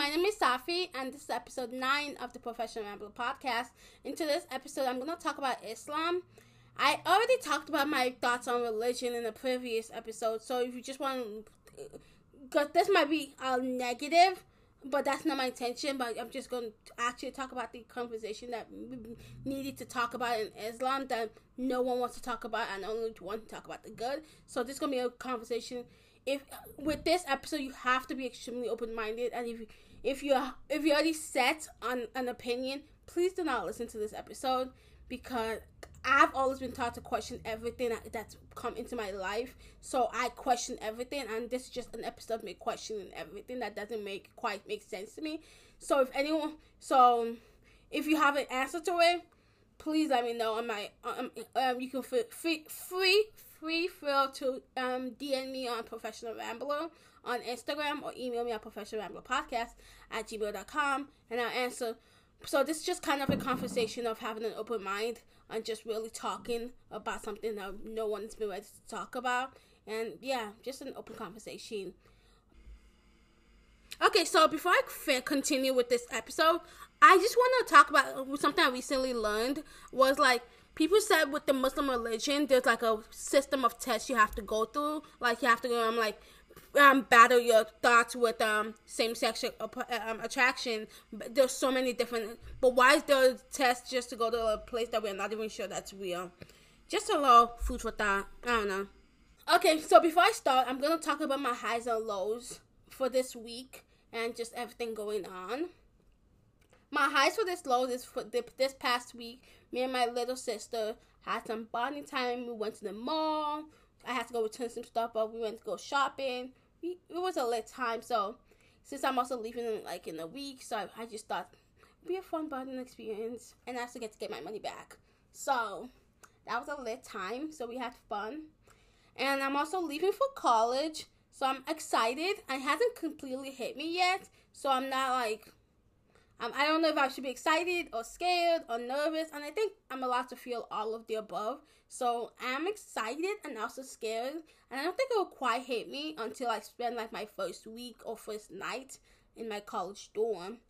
my name is Safi, and this is episode 9 of the Professional Rambler podcast. In today's episode, I'm going to talk about Islam. I already talked about my thoughts on religion in the previous episode, so if you just want because this might be a negative, but that's not my intention. But I'm just going to actually talk about the conversation that we needed to talk about in Islam that no one wants to talk about, and only want to talk about the good. So this is going to be a conversation if with this episode you have to be extremely open minded, and if if you are if you already set on an opinion, please do not listen to this episode because I've always been taught to question everything that's come into my life. So I question everything, and this is just an episode of me questioning everything that doesn't make quite make sense to me. So if anyone, so if you have an answer to it, please let me know on my um, um you can free free free feel to um, DM me on Professional Rambler on Instagram or email me at Professional Rambler Podcast at gmail.com and I'll answer. So this is just kind of a conversation of having an open mind and just really talking about something that no one's been ready to talk about. And yeah, just an open conversation. Okay, so before I continue with this episode, I just want to talk about something I recently learned was like people said with the Muslim religion, there's like a system of tests you have to go through. Like you have to go, I'm like um, battle your thoughts with um same sex um, attraction. There's so many different. But why is there a test just to go to a place that we're not even sure that's real? Just a little food for thought. I don't know. Okay, so before I start, I'm gonna talk about my highs and lows for this week and just everything going on. My highs for this lows is for this past week me and my little sister had some bonding time. We went to the mall. I had to go return some stuff, but we went to go shopping. It was a lit time. So since I'm also leaving in, like in a week, so I, I just thought be a fun bonding experience, and I also get to get my money back. So that was a lit time. So we had fun, and I'm also leaving for college. So I'm excited. It hasn't completely hit me yet, so I'm not like I don't know if I should be excited or scared or nervous, and I think I'm allowed to feel all of the above. So I'm excited and also scared, and I don't think it will quite hit me until I spend like my first week or first night in my college dorm.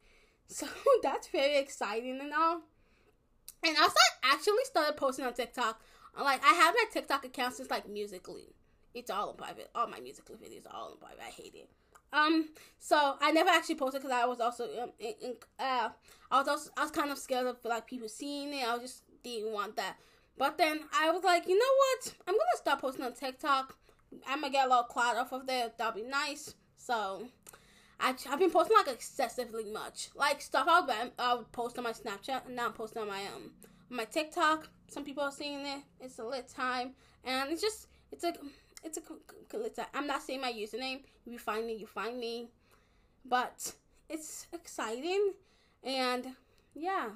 So that's very exciting and all. And also, I actually started posting on TikTok. Like, I have my TikTok account since like Musical.ly. It's all in private. All my Musical.ly videos are all in private. I hate it. Um, so I never actually posted because I was also um, in, in, uh, I was also I was kind of scared of like people seeing it. I just didn't want that. But then I was like, you know what? I'm gonna start posting on TikTok. I'm gonna get a little clout off of there. That'll be nice. So I, I've been posting like excessively much, like stuff I would, I would post on my Snapchat, and now I'm posting on my um my TikTok. Some people are seeing it. It's a lit time, and it's just it's a it's a it's a, I'm not saying my username. If you find me, you find me. But it's exciting and yeah.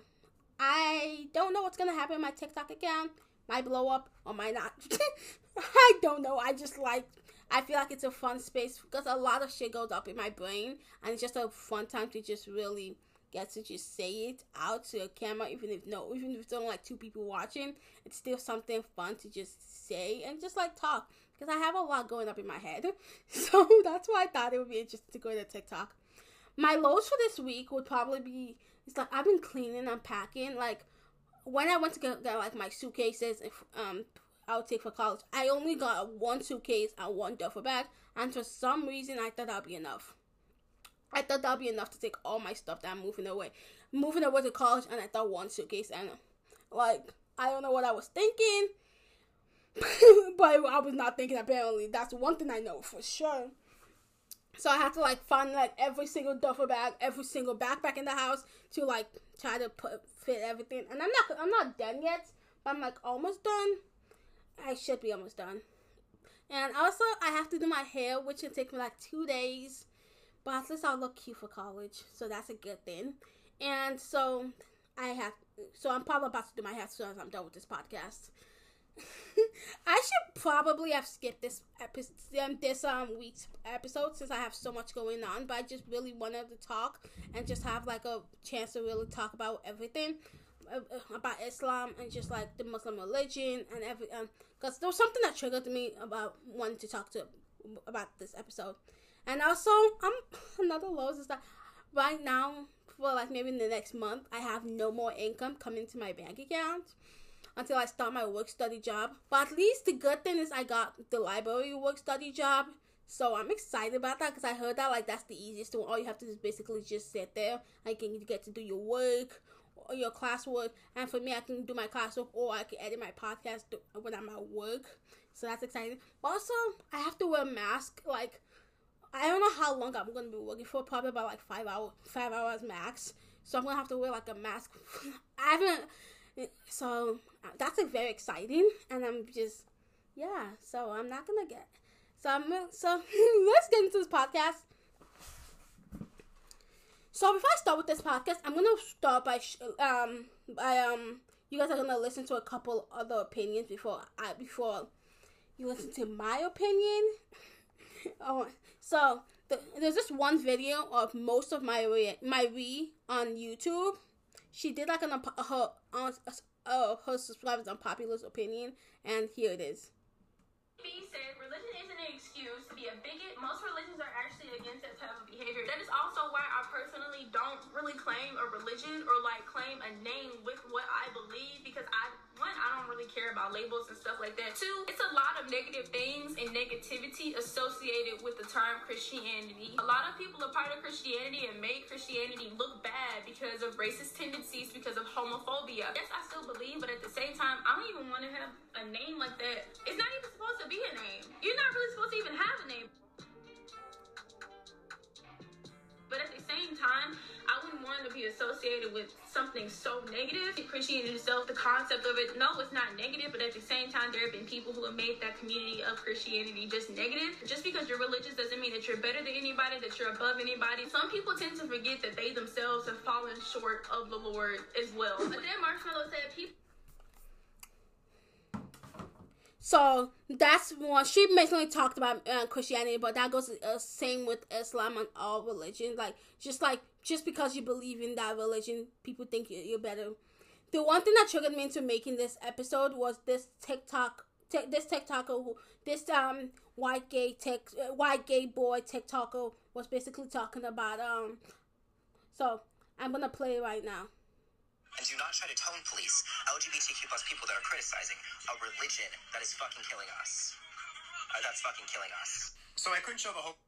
I don't know what's gonna happen my TikTok account. Might blow up or might not. I don't know. I just like I feel like it's a fun space because a lot of shit goes up in my brain and it's just a fun time to just really get to just say it out to a camera even if no even if it's only like two people watching it's still something fun to just say and just like talk because I have a lot going up in my head. So that's why I thought it would be interesting to go to TikTok. My lows for this week would probably be it's like I've been cleaning and packing. Like when I went to get, get like my suitcases, if, um, I would take for college. I only got one suitcase and one duffel bag, and for some reason I thought that'd be enough. I thought that'd be enough to take all my stuff that I'm moving away, moving away to college, and I thought one suitcase and like I don't know what I was thinking but I was not thinking apparently. That's one thing I know for sure. So I had to like find like every single duffel bag, every single backpack in the house to like try to put fit everything. And I'm not I'm not done yet, but I'm like almost done. I should be almost done. And also I have to do my hair, which will take me like two days. But at least I'll look cute for college, so that's a good thing. And so I have so I'm probably about to do my hair as soon as I'm done with this podcast. I should probably have skipped this episode, um, this um week's episode since I have so much going on. But I just really wanted to talk and just have like a chance to really talk about everything uh, uh, about Islam and just like the Muslim religion and every um because there was something that triggered me about wanting to talk to about this episode. And also, um, another lows is that right now for like maybe in the next month, I have no more income coming to my bank account until I start my work study job. But at least the good thing is I got the library work study job. So I'm excited about that because I heard that like that's the easiest one. All you have to do is basically just sit there. Like you get to do your work or your classwork. And for me, I can do my classwork or I can edit my podcast when I'm at work. So that's exciting. Also, I have to wear a mask. Like I don't know how long I'm gonna be working for. Probably about like five hours, five hours max. So I'm gonna have to wear like a mask. I haven't so that's like very exciting, and I'm just yeah. So I'm not gonna get. So I'm so let's get into this podcast. So before I start with this podcast, I'm gonna start by um by um you guys are gonna listen to a couple other opinions before I before you listen to my opinion. oh, so the, there's this one video of most of my re, my re on YouTube she did like an her uh, uh, her subscribers unpopular opinion, and here it is. Said, isn't an excuse to be a bigot. Most religions are actually against that type of behavior. That is also why I personally don't really claim a religion or like claim a name with what I believe because I one, I don't really care about labels and stuff like that. Two, it's a lot of negative things and negativity associated with the term Christianity. A lot of people are part of Christianity and make Christianity look bad because of racist tendencies, because of homophobia. Yes, I still believe, but at the same time, I don't even want to have a name like that. It's not even supposed to be a name. You're not really supposed to even have a name. But at the same time, I wouldn't want to be associated with something so negative. Christianity itself, the concept of it, no, it's not negative, but at the same time, there have been people who have made that community of Christianity just negative. Just because you're religious doesn't mean that you're better than anybody, that you're above anybody. Some people tend to forget that they themselves have fallen short of the Lord as well. But then Marshmello said, people So that's one. She basically talked about uh, Christianity, but that goes uh, same with Islam and all religions. Like just like just because you believe in that religion, people think you're better. The one thing that triggered me into making this episode was this TikTok, t- this TikToker, this um white gay tech, uh, white gay boy TikToker was basically talking about um. So I'm gonna play right now and do not try to tone police LGBTQ plus people that are criticizing a religion that is fucking killing us. Uh, that's fucking killing us. So I couldn't show the whole.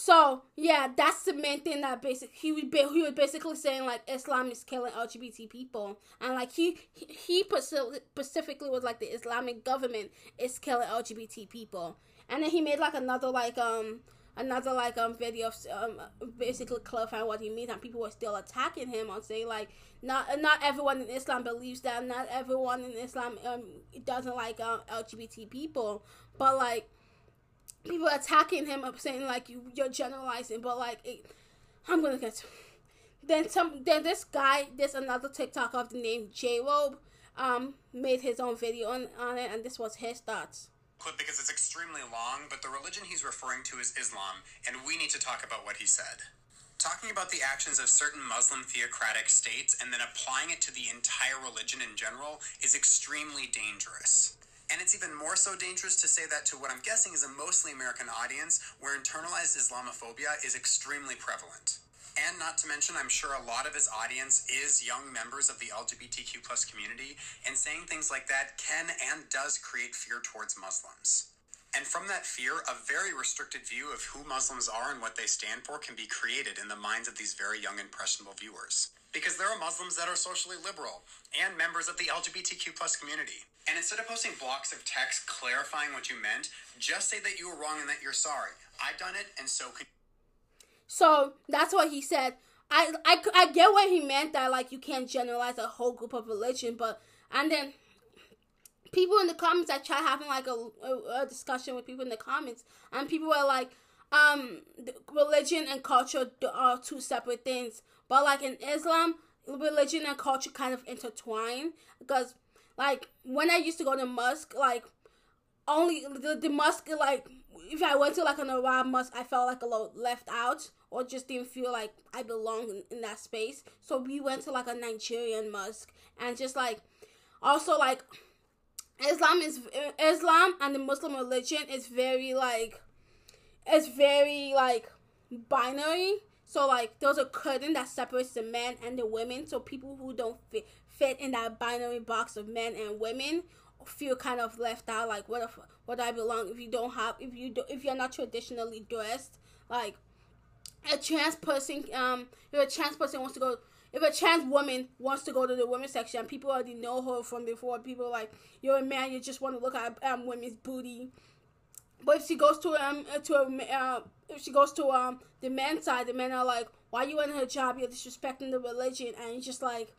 So yeah, that's the main thing that basic he would be, he was basically saying like Islam is killing LGBT people, and like he he specifically was like the Islamic government is killing LGBT people, and then he made like another like um another like um video of um basically clarifying what he means and people were still attacking him on saying like not not everyone in Islam believes that not everyone in Islam um doesn't like um, LGBT people but like people attacking him saying like you you're generalizing but like it, I'm gonna get to, then some then this guy there's another TikTok of the name J Robe um made his own video on, on it and this was his thoughts clip because it's extremely long, but the religion he's referring to is Islam, and we need to talk about what he said. Talking about the actions of certain Muslim theocratic states and then applying it to the entire religion in general is extremely dangerous. And it's even more so dangerous to say that to what I'm guessing is a mostly American audience where internalized Islamophobia is extremely prevalent. And not to mention, I'm sure a lot of his audience is young members of the LGBTQ plus community, and saying things like that can and does create fear towards Muslims. And from that fear, a very restricted view of who Muslims are and what they stand for can be created in the minds of these very young, impressionable viewers. Because there are Muslims that are socially liberal and members of the LGBTQ plus community. And instead of posting blocks of text clarifying what you meant, just say that you were wrong and that you're sorry. I've done it, and so can so that's what he said. I, I, I get what he meant that like you can't generalize a whole group of religion, but and then people in the comments I tried having like a, a, a discussion with people in the comments, and people were like, um, religion and culture are two separate things. But like in Islam, religion and culture kind of intertwine because like when I used to go to mosque, like only the, the mosque like if I went to like an Arab mosque, I felt like a little left out or just didn't feel like I belonged in, in that space. So we went to like a Nigerian mosque and just like also like Islam is Islam and the Muslim religion is very like it's very like binary. So like there's a curtain that separates the men and the women. So people who don't fit fit in that binary box of men and women feel kind of left out. Like what if what I belong if you don't have if you do if you're not traditionally dressed? Like a trans person um if a trans person wants to go if a trans woman wants to go to the women's section people already know her from before people like you're a man you just want to look at um women's booty. But if she goes to um to a uh, if she goes to um the men's side the men are like why you in hijab? You're disrespecting the religion. And it's just like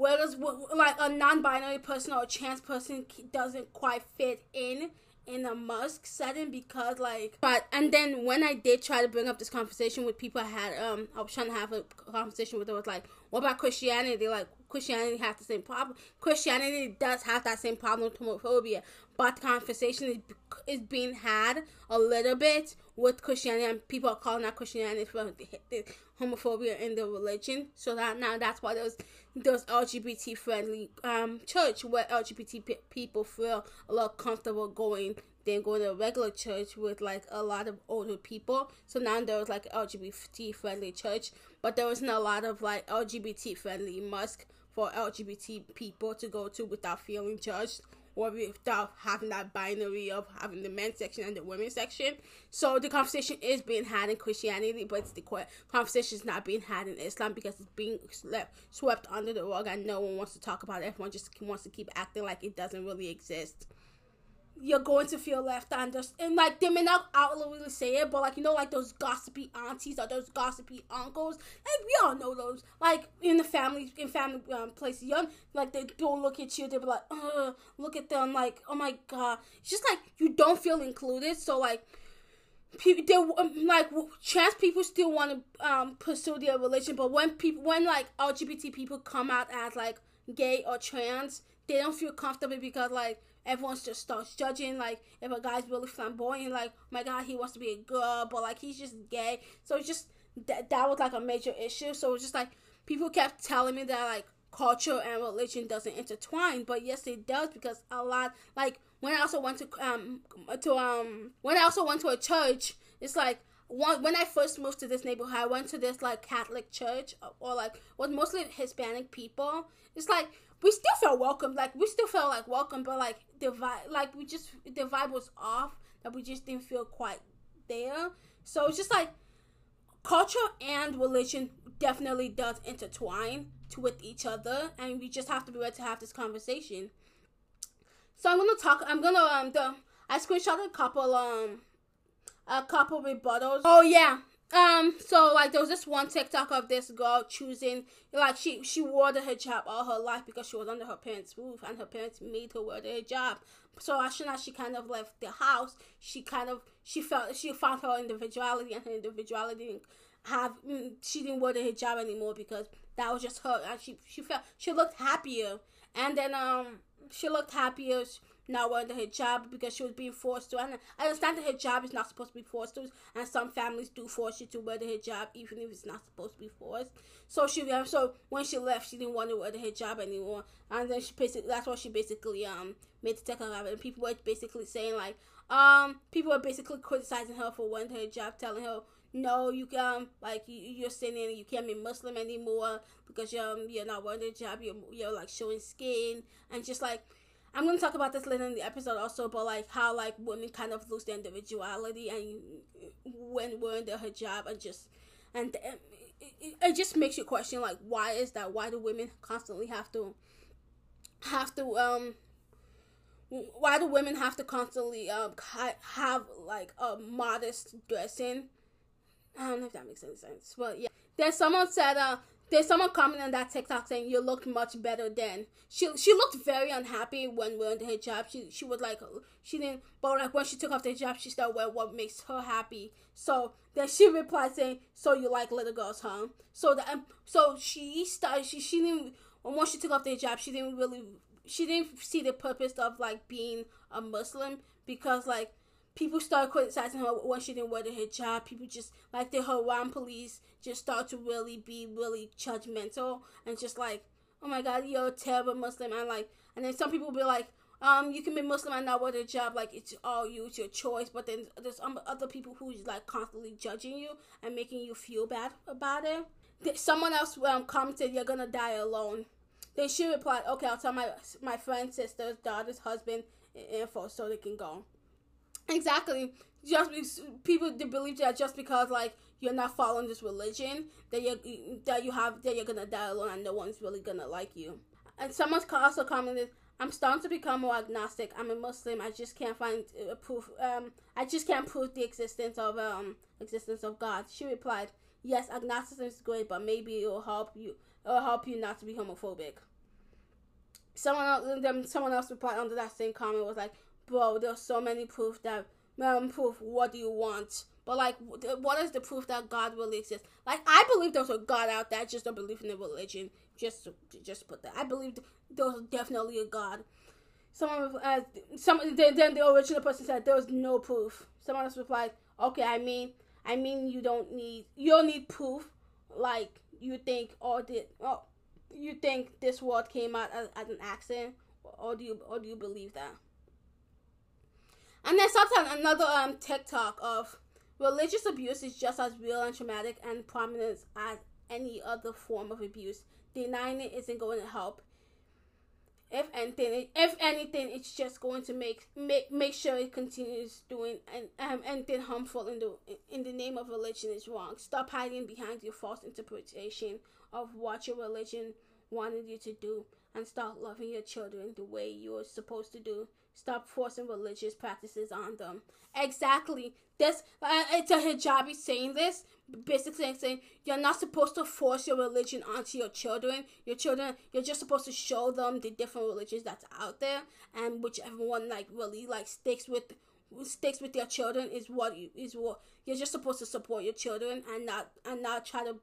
where does like a non-binary person or a trans person doesn't quite fit in in a mosque setting because like but and then when I did try to bring up this conversation with people I had um I was trying to have a conversation with them was like what about Christianity? They're like Christianity has the same problem Christianity does have that same problem with homophobia but the conversation is is being had a little bit with Christianity and people are calling out Christianity for the, the homophobia in the religion so that now that's why there's there's LGBT friendly um church where LGBT p- people feel a lot comfortable going than going to a regular church with like a lot of older people. So now there was like LGBT friendly church, but there wasn't a lot of like LGBT friendly mosque for LGBT people to go to without feeling judged or without having that binary of having the men's section and the women's section. So the conversation is being had in Christianity, but the conversation is not being had in Islam because it's being swept, swept under the rug and no one wants to talk about it. Everyone just wants to keep acting like it doesn't really exist you're going to feel left out. And, and like they may not outwardly say it, but like you know, like those gossipy aunties or those gossipy uncles, like we all know those. Like in the family, in family um, places, young like they don't look at you. They be like, uh, look at them, like oh my god. It's just like you don't feel included. So like people they um, like trans people still want to um pursue their religion but when people when like lgbt people come out as like gay or trans they don't feel comfortable because like everyone's just starts judging like if a guy's really flamboyant like oh my god he wants to be a girl but like he's just gay so it's just that that was like a major issue so it's just like people kept telling me that like culture and religion doesn't intertwine but yes it does because a lot like when i also went to um to um when i also went to a church it's like when I first moved to this neighborhood, I went to this like Catholic church or like was mostly Hispanic people. It's like we still felt welcome. Like we still felt like welcome, but like the vibe, like we just the vibe was off. That we just didn't feel quite there. So it's just like culture and religion definitely does intertwine to with each other, and we just have to be ready to have this conversation. So I'm gonna talk. I'm gonna um the I screenshot a couple um a couple rebuttals. Oh yeah, um, so like there was this one TikTok of this girl choosing like she she wore the hijab all her life because she was under her parents' roof and her parents made her wear the hijab. So as soon as she kind of left the house, she kind of she felt she found her individuality and her individuality didn't have mm, she didn't wear the hijab anymore because that was just her and she she felt she looked happier and then um she looked happier not wearing the hijab because she was being forced to. And I understand the hijab is not supposed to be forced to, and some families do force you to wear the hijab even if it's not supposed to be forced. So she so when she left, she didn't want to wear the hijab anymore, and then she basically that's what she basically um made the take of it. And people were basically saying like um people were basically criticizing her for wearing the hijab, telling her no, you um like you, you're sinning, you can't be Muslim anymore because you're um, you're not wearing the hijab. You're you're like showing skin and just like I'm gonna talk about this later in the episode also, but like how like women kind of lose their individuality and when wearing the hijab and just and it, it, just makes you question like why is that? Why do women constantly have to have to um why do women have to constantly um have like a modest dressing? I don't know if that makes any sense, but yeah. Then someone said uh there's someone commenting on that TikTok saying you looked much better then. She she looked very unhappy when wearing the hijab. She she was like she didn't but like when she took off the hijab she started wearing what makes her happy. So then she replied saying, "So you like little girls, huh?" So that um, so she started she she didn't when once she took off the hijab she didn't really she didn't see the purpose of like being a Muslim because like people started criticizing her when she didn't wear the hijab. People just like the Haram police just start to really be really judgmental and just like, oh my god, you're a terrible Muslim, and like, and then some people be like, um, you can be Muslim and not work a job, like it's all you, it's your choice. But then there's um, other people who's like constantly judging you and making you feel bad about it. Someone else um, commented, "You're gonna die alone." Then she replied, "Okay, I'll tell my my friend, sisters, daughters, husband info so they can go." Exactly. Just people believe that just because like you're not following this religion that you that you have that you're gonna die alone and no one's really gonna like you. And someone's also commented, "I'm starting to become more agnostic. I'm a Muslim. I just can't find a proof. Um, I just can't prove the existence of um existence of God." She replied, "Yes, agnosticism is great, but maybe it will help you. It will help you not to be homophobic." Someone else, then someone else replied under that same comment was like, "Bro, there's so many proof that um proof. What do you want?" But like, what is the proof that God really exists? Like, I believe there's a God out there. I just don't believe in the religion. Just, just put that. I believe there's definitely a God. Someone, uh, some then, then the original person said there was no proof. Someone else replied, "Okay, I mean, I mean, you don't need, you don't need proof. Like, you think, all did, oh, you think this word came out as, as an accident, or do you, or do you believe that?" And then sometimes another um TikTok of Religious abuse is just as real and traumatic and prominent as any other form of abuse. Denying it isn't going to help. If anything, if anything, it's just going to make make make sure it continues doing and um, anything harmful in the in the name of religion is wrong. Stop hiding behind your false interpretation of what your religion wanted you to do, and start loving your children the way you're supposed to do. Stop forcing religious practices on them. Exactly. This uh, it's a hijabi saying this, basically saying you're not supposed to force your religion onto your children. Your children, you're just supposed to show them the different religions that's out there, and whichever one like really like sticks with sticks with your children is what you is what you're just supposed to support your children and not and not try to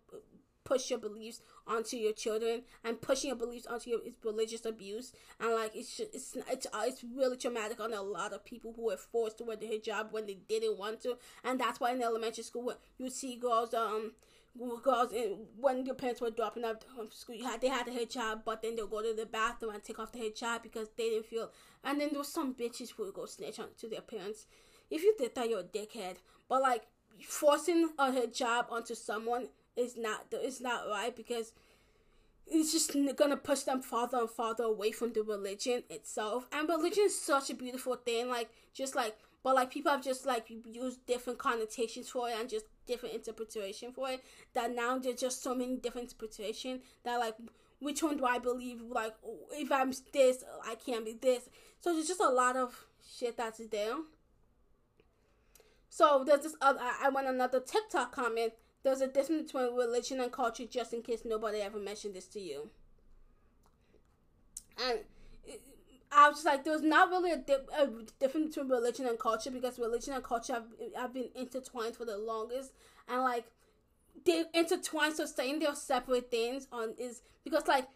push your beliefs onto your children and pushing your beliefs onto your religious abuse. And like it's just, it's it's uh, it's really traumatic on a lot of people who were forced to wear the hijab when they didn't want to. And that's why in elementary school you see girls um girls in, when your parents were dropping out of school you had they had the hijab but then they'll go to the bathroom and take off the hijab because they didn't feel and then there was some bitches who would go snitch on to their parents. If you did that you're a dickhead. But like forcing a hijab onto someone is not it's not right because it's just gonna push them farther and farther away from the religion itself. And religion is such a beautiful thing, like just like but like people have just like used different connotations for it and just different interpretation for it. That now there's just so many different interpretation that like which one do I believe? Like if I'm this, I can't be this. So there's just a lot of shit that's there. So there's this other. I went another TikTok comment there's a difference between religion and culture, just in case nobody ever mentioned this to you. And I was just like, there's not really a, di- a, difference between religion and culture because religion and culture have, have been intertwined for the longest, and like they intertwine. So saying they're separate things on is because like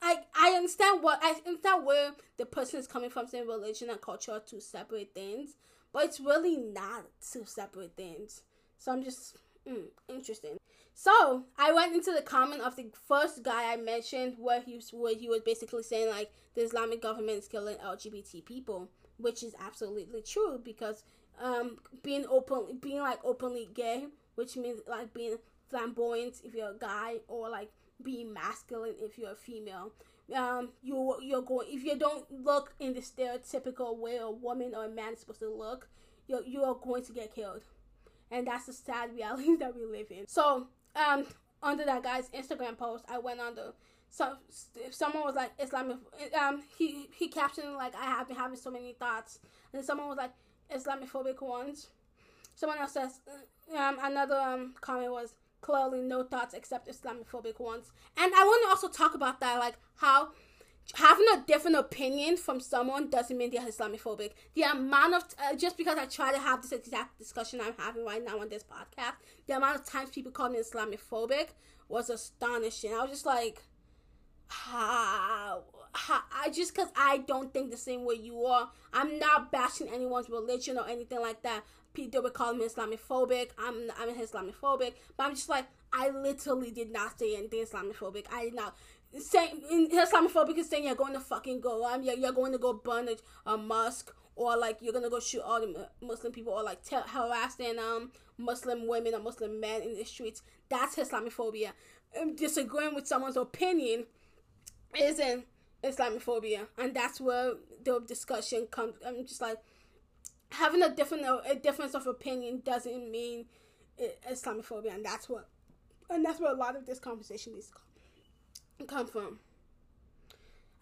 I I understand what I understand where the person is coming from saying religion and culture are two separate things, but it's really not two separate things. So I'm just Mm, interesting. So I went into the comment of the first guy I mentioned, where he was, where he was basically saying like the Islamic government is killing LGBT people, which is absolutely true because um, being open, being like openly gay, which means like being flamboyant if you're a guy, or like being masculine if you're a female. Um, you you're going if you don't look in the stereotypical way a woman or a man is supposed to look, you you are going to get killed and that's the sad reality that we live in. So, um, under that guy's Instagram post, I went on the so if someone was like Islamic, um, he he captioned like I have been having so many thoughts, and someone was like Islamophobic ones. Someone else says, um, another um comment was clearly no thoughts except Islamophobic ones, and I want to also talk about that, like how having a different opinion from someone doesn't mean they're Islamophobic. The amount of uh, just because I try to have this exact discussion I'm having right now on this podcast, the amount of times people call me Islamophobic was astonishing. I was just like, how? how I just because I don't think the same way you are. I'm not bashing anyone's religion or anything like that. People would call me Islamophobic. I'm I'm Islamophobic, but I'm just like I literally did not say anything Islamophobic. I did not saying Islamophobic is saying you're going to fucking go um you're, you're going to go burn a, a mosque or like you're gonna go shoot all the Muslim people or like harassing um Muslim women or Muslim men in the streets. That's Islamophobia. Um, disagreeing with someone's opinion isn't Islamophobia, and that's where the discussion comes. I'm just like having a different a difference of opinion doesn't mean Islamophobia, and that's what and that's where a lot of this conversation is come from.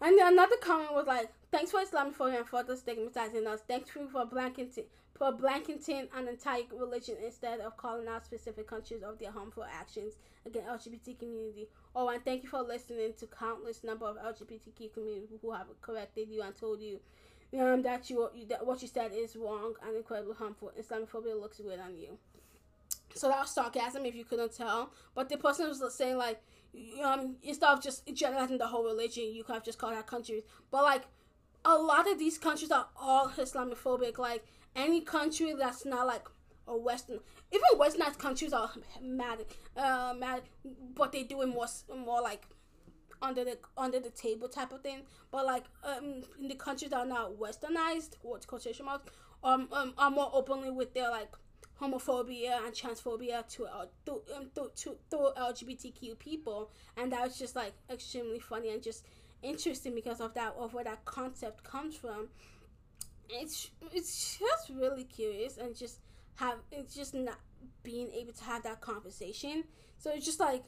And another comment was like, "Thanks for Islamophobia and further stigmatizing us. Thanks for blanketing for blanketing an entire religion instead of calling out specific countries of their harmful actions against LGBT community. Oh, and thank you for listening to countless number of LGBTQ community who have corrected you and told you um, that you that what you said is wrong and incredibly harmful. Islamophobia looks good on you." So that was sarcasm, if you couldn't tell. But the person was saying like um, instead of just generalizing the whole religion, you could have just called out countries. But like a lot of these countries are all Islamophobic. Like any country that's not like a Western, even Westernized countries are mad, uh, mad, but they do it more, more like under the under the table type of thing. But like um, in the countries that are not Westernized, what's quotation marks, um, um, are more openly with their like homophobia and transphobia to, uh, to, um, to, to, to LGBTQ people, and that was just like extremely funny and just interesting because of that of where that concept comes from. It's it's just really curious and just have it's just not being able to have that conversation. So it's just like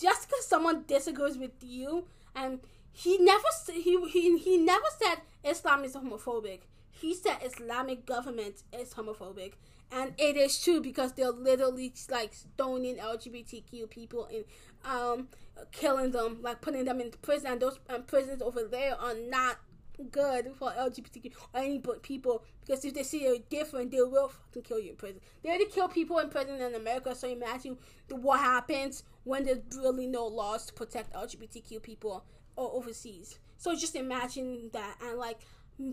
just because someone disagrees with you and he never he, he he never said Islam is homophobic. He said Islamic government is homophobic and it is true because they're literally like stoning LGBTQ people and um killing them, like putting them in prison. And those um, prisons over there are not good for LGBTQ or any people because if they see you're different, they will fucking kill you in prison. They already kill people in prison in America, so imagine what happens when there's really no laws to protect LGBTQ people or overseas. So just imagine that and like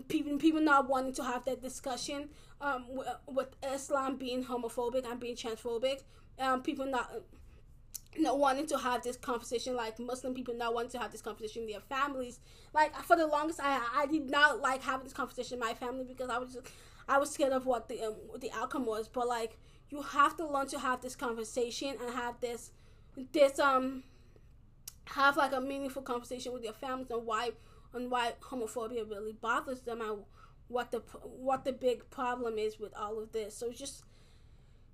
people people not wanting to have that discussion um, with Islam being homophobic and being transphobic, um, people not not wanting to have this conversation, like Muslim people not wanting to have this conversation in their families. Like for the longest, I I did not like having this conversation in my family because I was just, I was scared of what the um, what the outcome was. But like you have to learn to have this conversation and have this this um have like a meaningful conversation with your families and why and why homophobia really bothers them and what the what the big problem is with all of this. So it's just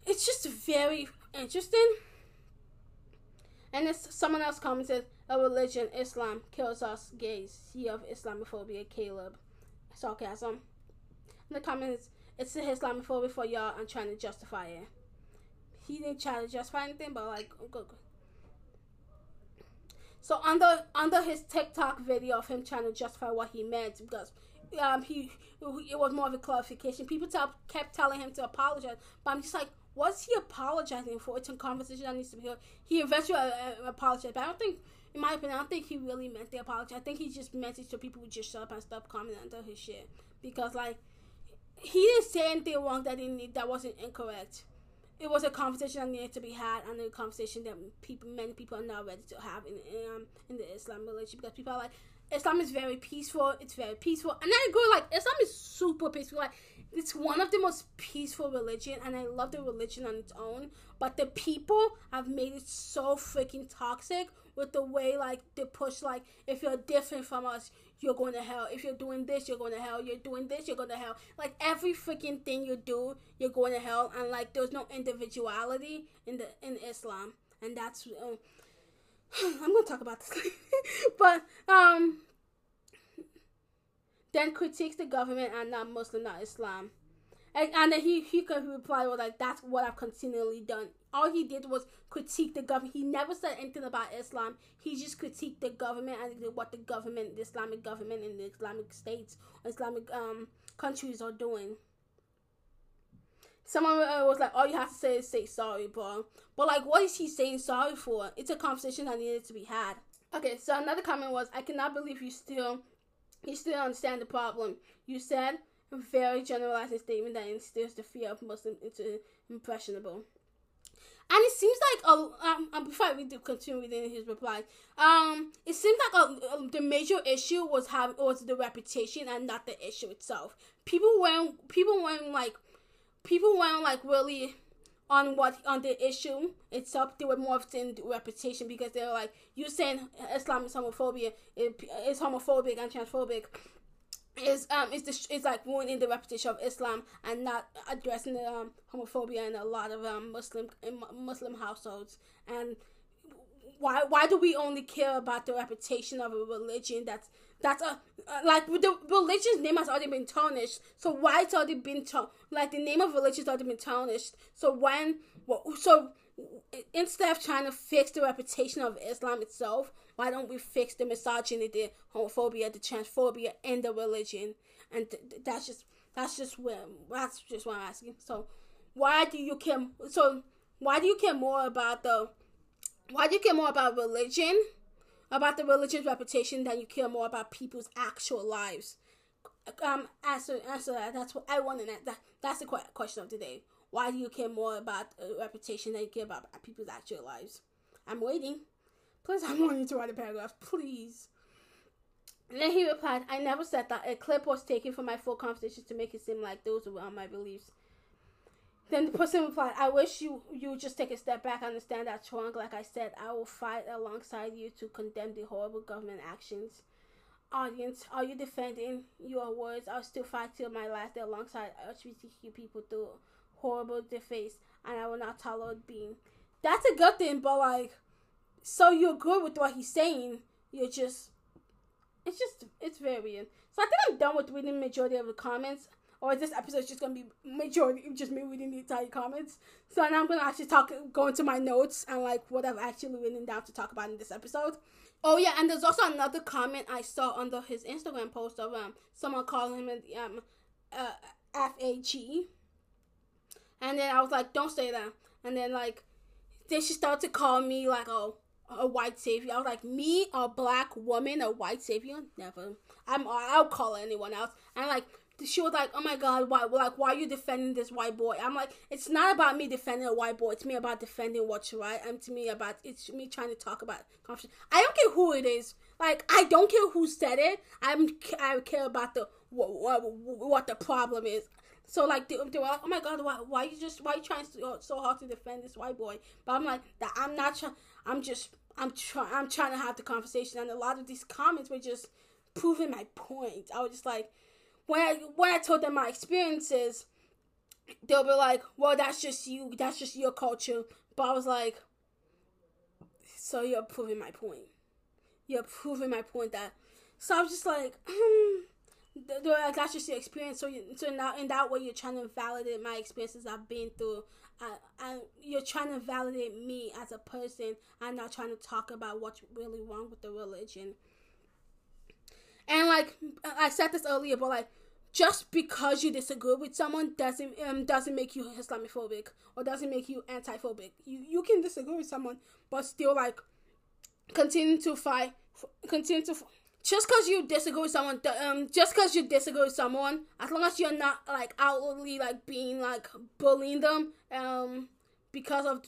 it's just very interesting. And it's someone else commented, a religion, Islam, kills us gays. See of Islamophobia, Caleb. Sarcasm. In the comments, it's the Islamophobia for y'all and trying to justify it. He didn't try to justify anything, but like, go, go. So under under his TikTok video of him trying to justify what he meant, because um, he it was more of a clarification. People kept telling him to apologize, but I'm just like, what's he apologizing for? It's a conversation that needs to be heard. He eventually uh, uh, apologized, but I don't think, in my opinion, I don't think he really meant the apology. I think he just it so people would just shut up and stop commenting under his shit because like he didn't say anything wrong that he that wasn't incorrect. It was a conversation that needed to be had, and a conversation that people, many people are not ready to have in um, in the Islam religion because people are like, Islam is very peaceful. It's very peaceful, and then I agree. Like Islam is super peaceful. Like it's one of the most peaceful religion, and I love the religion on its own. But the people have made it so freaking toxic with the way like they push. Like if you're different from us, you're going to hell. If you're doing this, you're going to hell. You're doing this, you're going to hell. Like every freaking thing you do, you're going to hell. And like there's no individuality in the in Islam, and that's. Um, I'm gonna talk about this, but um, then critiques the government and not Muslim, not Islam, and, and then he he could reply was like, "That's what I've continually done." All he did was critique the government. He never said anything about Islam. He just critiqued the government and what the government, the Islamic government, and the Islamic states, Islamic um countries are doing someone uh, was like, all you have to say is say sorry, bro. But like, what is he saying sorry for? It's a conversation that needed to be had. Okay, so another comment was, I cannot believe you still, you still understand the problem. You said a very generalizing statement that instills the fear of Muslims into impressionable. And it seems like a um, um before we continue reading his reply, um, it seems like a, um, the major issue was have was the reputation and not the issue itself. People weren't people weren't like people weren't like really on what on the issue itself. They were more often the reputation because they were like you saying Islam is homophobia, it, it's homophobic and transphobic is um is the is like ruining the reputation of Islam and not addressing the um homophobia in a lot of um Muslim Muslim households. And why why do we only care about the reputation of a religion that's that's a uh, like the religion's name has already been tarnished. So why it's already been tar- like the name of religion has already been tarnished. So when so instead of trying to fix the reputation of Islam itself, why don't we fix the misogyny, the homophobia, the transphobia in the religion? And th- that's just that's just where that's just what I'm asking. So why do you care? So why do you care more about the? Why do you care more about religion, about the religion's reputation, than you care more about people's actual lives? Um, answer answer that. That's what I want to. That that's the question of today. Why do you care more about a reputation than you care about people's actual lives? I'm waiting. Please, I want you to write a paragraph, please. And then he replied, I never said that. A clip was taken from my full conversation to make it seem like those were my beliefs. Then the person replied, I wish you you just take a step back, understand that wrong. Like I said, I will fight alongside you to condemn the horrible government actions. Audience, are you defending your words? I'll still fight till my last day alongside LGBTQ people through horrible deface, and I will not tolerate being. That's a good thing, but like, so you're good with what he's saying. You're just, it's just, it's very weird. So I think I'm done with reading majority of the comments. Or this episode is just gonna be majority just me reading the entire comments. So now I'm gonna actually talk, go into my notes and like what I've actually written down to talk about in this episode. Oh yeah, and there's also another comment I saw under his Instagram post of um someone calling him um uh, F A G and then I was like, don't say that. And then like, then she started to call me like a a white savior. I was like, me, a black woman, a white savior? Never. I'm. I'll call anyone else. And like, she was like, oh my god, why? Like, why are you defending this white boy? I'm like, it's not about me defending a white boy. It's me about defending what's right. And to me about it's me trying to talk about. I don't care who it is. Like, I don't care who said it. I'm. I care about the what, what, what the problem is. So like they, they were like, oh my god, why why you just why you trying so, so hard to defend this white boy? But I'm like that I'm not trying. I'm just I'm trying I'm trying to have the conversation, and a lot of these comments were just proving my point. I was just like, when I when I told them my experiences, they'll be like, well, that's just you, that's just your culture. But I was like, so you're proving my point. You're proving my point that. So I was just like, hmm like that's just your experience. So, you, so now in that way, you're trying to validate my experiences I've been through, uh, and you're trying to validate me as a person, and not trying to talk about what's really wrong with the religion. And like I said this earlier, but like just because you disagree with someone doesn't um doesn't make you Islamophobic or doesn't make you anti-phobic. You you can disagree with someone, but still like continue to fight, continue to just because you disagree with someone, um, just because you disagree with someone, as long as you're not like outwardly like being like bullying them, um, because of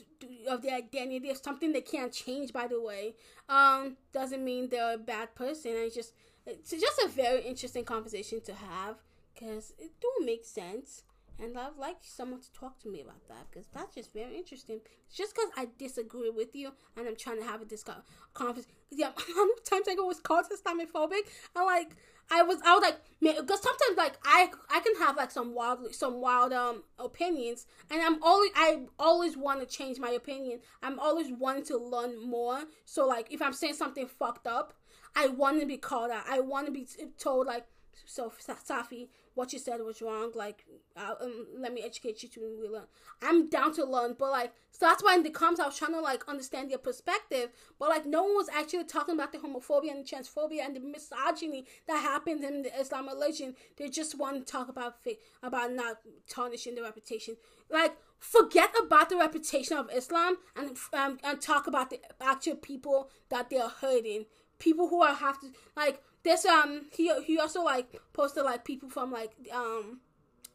of their identity, it's something they can't change. By the way, um, doesn't mean they're a bad person. It's just it's just a very interesting conversation to have because it do make sense. And I'd like someone to talk to me about that because that's just very interesting. Just because I disagree with you and I'm trying to have a discuss conference. Yeah, how many times I go was called Islamophobic? I like I was I was like because sometimes like I I can have like some wild some wild um opinions and I'm always I always want to change my opinion. I'm always wanting to learn more. So like if I'm saying something fucked up, I want to be called out. I want to be told like so Safi, what you said was wrong. Like, uh, um, let me educate you to learn. I'm down to learn, but like, so that's why in the comments I was trying to like understand your perspective, but like, no one was actually talking about the homophobia and the transphobia and the misogyny that happens in the Islam religion. They just want to talk about about not tarnishing the reputation. Like, forget about the reputation of Islam and um, and talk about the actual people that they're hurting. People who are have to like this um he he also like posted like people from like um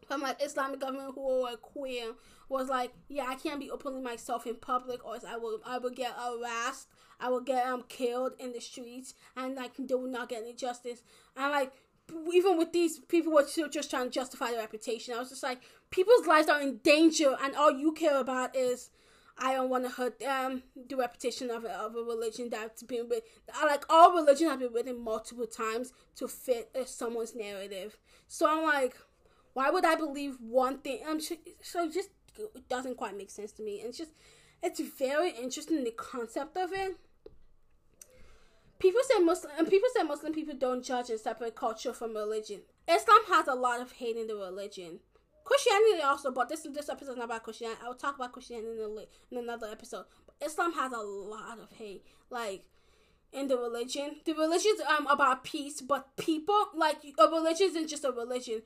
from like Islamic government who were queer was like, yeah, I can't be openly myself in public, or else I will I will get harassed, I will get um killed in the streets, and like they will not get any justice. And like even with these people were still just trying to justify their reputation. I was just like, people's lives are in danger, and all you care about is. I don't want to hurt um, the reputation of a, of a religion that's been with. Like all religions have been written multiple times to fit uh, someone's narrative. So I'm like, why would I believe one thing? Um, so it just it doesn't quite make sense to me. And it's just, it's very interesting the concept of it. People say Muslim and people say Muslim people don't judge and separate culture from religion. Islam has a lot of hate in the religion. Christianity also, but this this episode is not about Christianity. I will talk about Christianity in, a, in another episode. Islam has a lot of hate, like in the religion. The religion is um about peace, but people like a religion isn't just a religion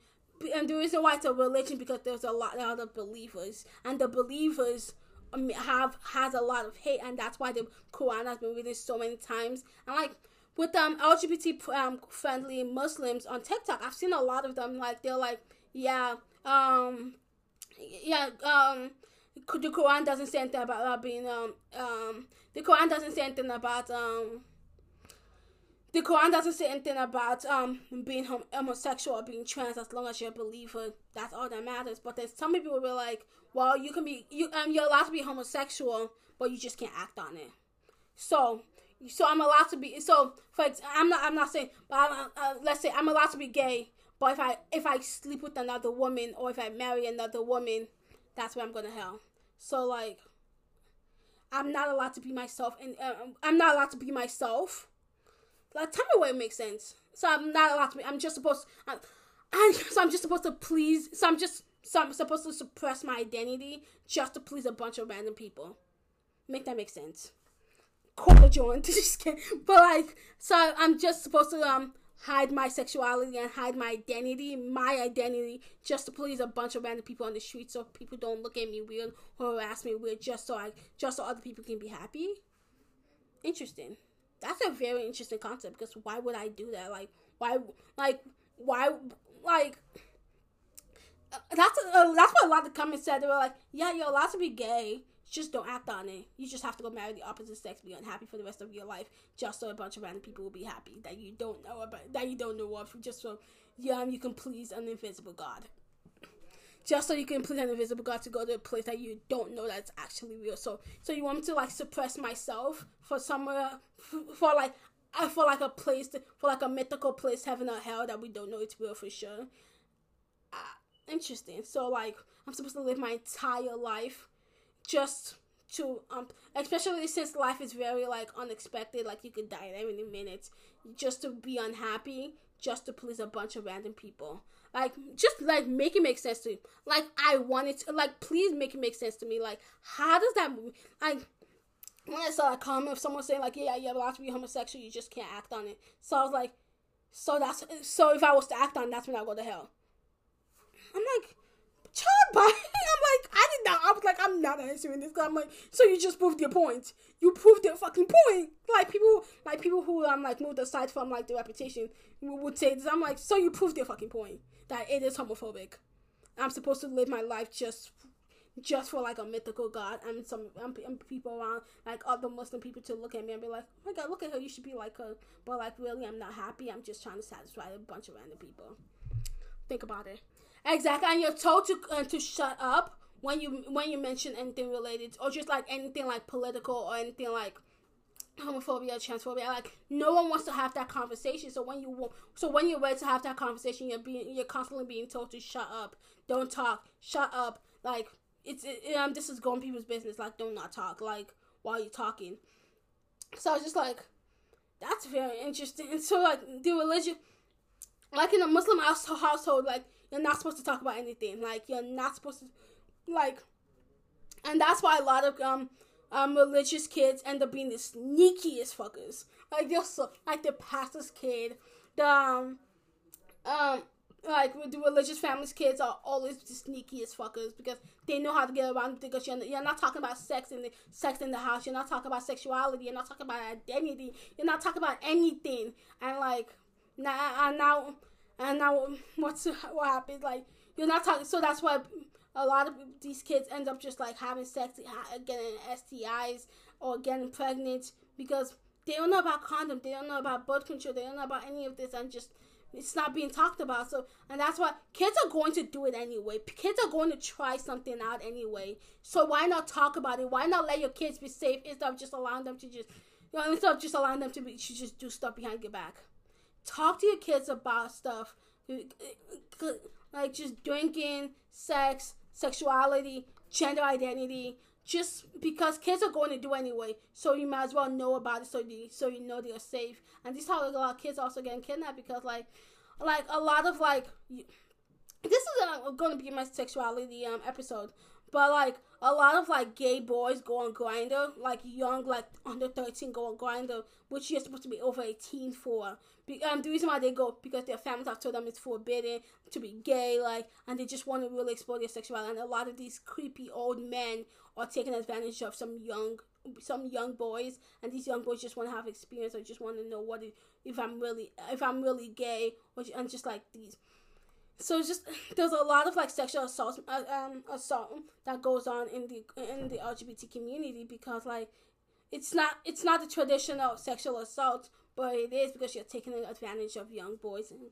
and the reason why it's a religion because there's a lot of other believers, and the believers um, have has a lot of hate, and that's why the Quran has been read so many times. And like with um LGBT um, friendly Muslims on TikTok, I've seen a lot of them like they're like, yeah, um, yeah, um, the Quran doesn't say anything about uh, being um um the Quran doesn't say anything about um the Quran doesn't say anything about um being homosexual or being trans as long as you're a believer. That's all that matters. But then some people will be like, well, you can be you um you're allowed to be homosexual, but you just can't act on it. So so I'm allowed to be so for I'm not I'm not saying but I'm, uh, let's say I'm allowed to be gay, but if I if I sleep with another woman or if I marry another woman, that's where I'm gonna hell. So like. I'm not allowed to be myself, and uh, I'm not allowed to be myself like, tell me where it makes sense. So I'm not allowed to be. I'm just supposed. I'm, so I'm just supposed to please. So I'm just. So I'm supposed to suppress my identity just to please a bunch of random people. Make that make sense. Quarter joint. just kidding. But like, so I'm just supposed to um hide my sexuality and hide my identity, my identity, just to please a bunch of random people on the street, so people don't look at me weird or harass me weird, just so I, just so other people can be happy. Interesting that's a very interesting concept because why would I do that? Like, why, like, why, like, uh, that's uh, that's what a lot of the comments said. They were like, yeah, you're allowed to be gay, just don't act on it. You just have to go marry the opposite sex, be unhappy for the rest of your life, just so a bunch of random people will be happy that you don't know about, that you don't know of, just so yeah, you can please an invisible God just so you can please an invisible God to go to a place that you don't know that's actually real. So, so you want me to like suppress myself for somewhere for, for like I feel like a place to, for like a mythical place, heaven or hell that we don't know it's real for sure. Uh, interesting. So like I'm supposed to live my entire life just to um especially since life is very like unexpected like you could die at any minute just to be unhappy just to please a bunch of random people like, just like make it make sense to you Like, I want it to, like, please make it make sense to me. Like, how does that, move like, when I saw a comment of someone saying, like, yeah, you're allowed to be homosexual, you just can't act on it. So I was like, so that's, so if I was to act on that's when I go to hell. I'm like, child by I'm like, I did not. I was like, I'm not answering this. I'm like, so you just proved your point. You proved your fucking point. Like people, like people who I'm um, like moved aside from like the reputation would say this. I'm like, so you proved your fucking point that it is homophobic. I'm supposed to live my life just just for like a mythical god and some and, and people around like other Muslim people to look at me and be like, oh my god, look at her, you should be like her. But like really, I'm not happy. I'm just trying to satisfy a bunch of random people. Think about it. Exactly, and you're told to uh, to shut up when you when you mention anything related or just like anything like political or anything like homophobia, transphobia. Like no one wants to have that conversation. So when you so when you're ready to have that conversation, you're being you're constantly being told to shut up, don't talk, shut up. Like it's it, um this is going people's business. Like don't not talk. Like while you're talking. So I was just like, that's very interesting. And so like the religion, like in a Muslim household, like you're not supposed to talk about anything. Like you're not supposed to, like, and that's why a lot of um um, religious kids end up being the sneakiest fuckers. Like they're so like the pastor's kid, the um, um like the religious families kids are always the sneakiest fuckers because they know how to get around because you're, you're not talking about sex in the sex in the house. You're not talking about sexuality. You're not talking about identity. You're not talking about anything. And like now now and now what's what happened like you're not talking. So that's why a lot of these kids end up just like having sex, getting STIs or getting pregnant because they don't know about condom, they don't know about birth control, they don't know about any of this, and just it's not being talked about. So, and that's why kids are going to do it anyway. Kids are going to try something out anyway. So why not talk about it? Why not let your kids be safe instead of just allowing them to just, you know, instead of just allowing them to be to just do stuff behind your back? Talk to your kids about stuff like just drinking, sex, sexuality, gender identity, just because kids are going to do anyway. So you might as well know about it so you so you know they're safe. And this is how a lot of kids also getting kidnapped because like like a lot of like this is going to be my sexuality um episode, but like a lot of like gay boys go on Grindr, like young like under thirteen go on Grindr, which you're supposed to be over eighteen for. Be- um, the reason why they go because their families have told them it's forbidden to be gay, like, and they just want to really explore their sexuality. And a lot of these creepy old men are taking advantage of some young, some young boys, and these young boys just want to have experience or just want to know what it, if I'm really, if I'm really gay, or and just like these. So it's just there's a lot of like sexual assault, uh, um, assault that goes on in the in the LGBT community because like it's not it's not the traditional sexual assault but it is because you're taking advantage of young boys and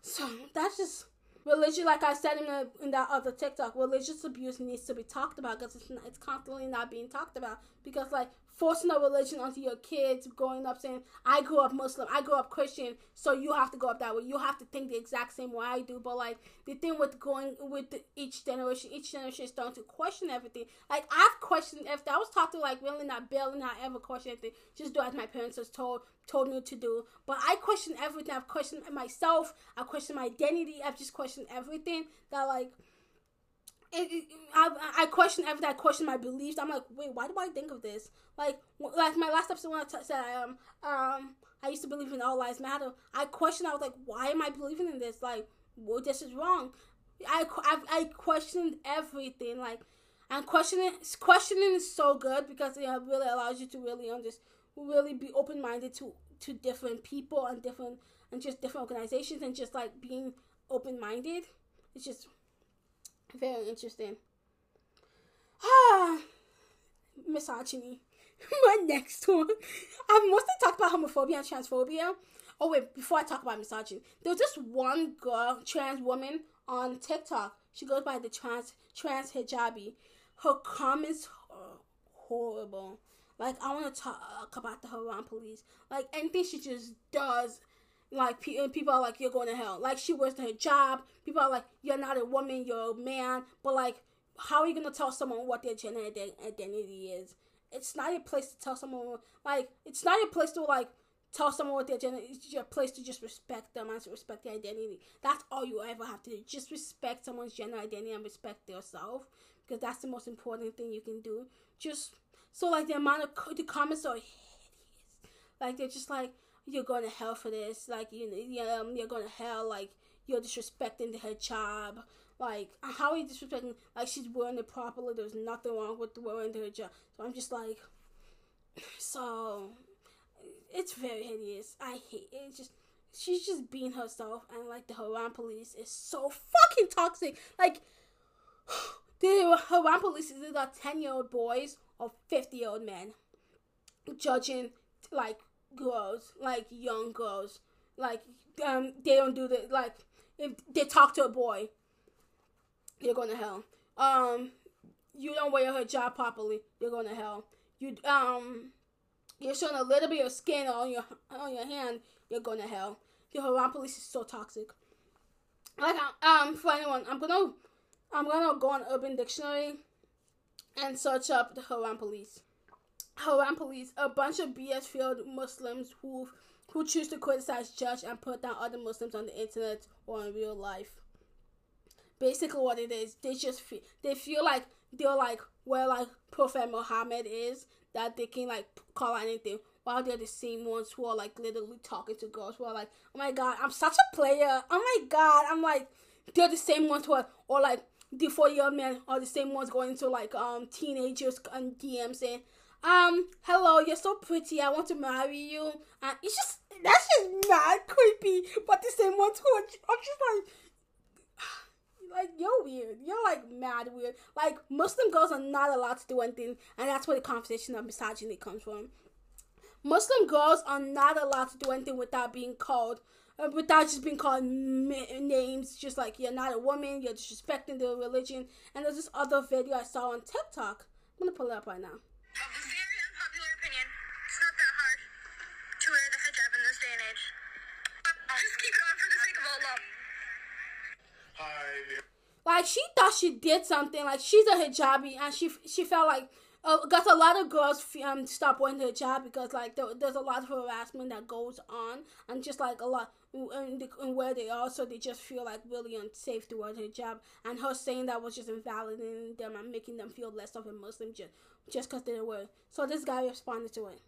so that's just religion like i said in, the, in that other tiktok religious abuse needs to be talked about because it's, it's constantly not being talked about because like forcing a religion onto your kids growing up saying i grew up muslim i grew up christian so you have to go up that way. You have to think the exact same way i do. But like the thing with going with the, each generation each generation is starting to question everything. Like i've questioned everything. I was taught to like really not and not ever question anything. Just do as my parents has told told me to do. But i question everything. I've questioned myself. I question my identity. I've just questioned everything that like it, I, I question everything. I question my beliefs. I'm like, wait, why do I think of this? Like, like my last episode when I t- said I um um I used to believe in all lives matter. I questioned. I was like, why am I believing in this? Like, well, this is wrong. I, I, I questioned everything. Like, and questioning questioning is so good because it really allows you to really understand, really be open minded to to different people and different and just different organizations and just like being open minded. It's just very interesting. Ah, misogyny. My next one. I've mostly talked about homophobia and transphobia. Oh wait, before I talk about misogyny, there was just one girl, trans woman on TikTok. She goes by the trans trans hijabi. Her comments are horrible. Like I want to talk about the Haram police. Like anything she just does like people are like you're going to hell. Like she wears hijab. People are like you're not a woman you're a man. But like how are you going to tell someone what their gender identity is? It's not a place to tell someone like it's not a place to like tell someone what their gender is. it's your place to just respect them and respect their identity. That's all you ever have to do. Just respect someone's gender identity and respect yourself because that's the most important thing you can do. Just so like the amount of the comments are hideous. Like they're just like you're going to hell for this. Like you, know, um, you're going to hell. Like you're disrespecting hijab. Like how are you disrespecting? Like she's wearing it properly. There's nothing wrong with wearing hijab. So I'm just like, so it's very hideous. I hate it. It's just she's just being herself, and like the Haram police is so fucking toxic. Like the Haram police is either ten year old boys or fifty year old men judging like girls, like young girls, like um, they don't do the like if they talk to a boy, you're going to hell. Um, you don't wear hijab properly, you're going to hell. You um, you're showing a little bit of skin on your on your hand, you're going to hell. The Haram police is so toxic. Like um, for anyone, I'm gonna I'm gonna go on Urban Dictionary and search up the Haram police. Haram police, a bunch of BS filled Muslims who who choose to criticize, judge, and put down other Muslims on the internet or in real life. Basically, what it is, they just feel they feel like they're like where like Prophet Muhammad is that they can like call anything. While they're the same ones who are like literally talking to girls who are like, oh my god, I'm such a player. Oh my god, I'm like, they're the same ones who are or like the 40 year old men are the same ones going to like um teenagers and DMs saying, um, hello, you're so pretty. I want to marry you. And it's just that's just mad creepy. But the same one too. I'm just like, like you're weird. You're like mad weird. Like Muslim girls are not allowed to do anything, and that's where the conversation of misogyny comes from. Muslim girls are not allowed to do anything without being called, uh, without just being called names. Just like you're not a woman, you're disrespecting the religion. And there's this other video I saw on TikTok. I'm gonna pull it up right now. Very unpopular opinion. It's not that hard to wear the hijab in this day and age. Just keep it on for the sake of Allah. Hi. Like she thought she did something. Like she's a hijabi, and she she felt like uh, got a lot of girls um stop wearing the hijab because like there, there's a lot of harassment that goes on, and just like a lot in where they are, so they just feel like really unsafe to wear the hijab. And her saying that was just invalidating them and making them feel less of a Muslim just just because they were. So this guy responded to it.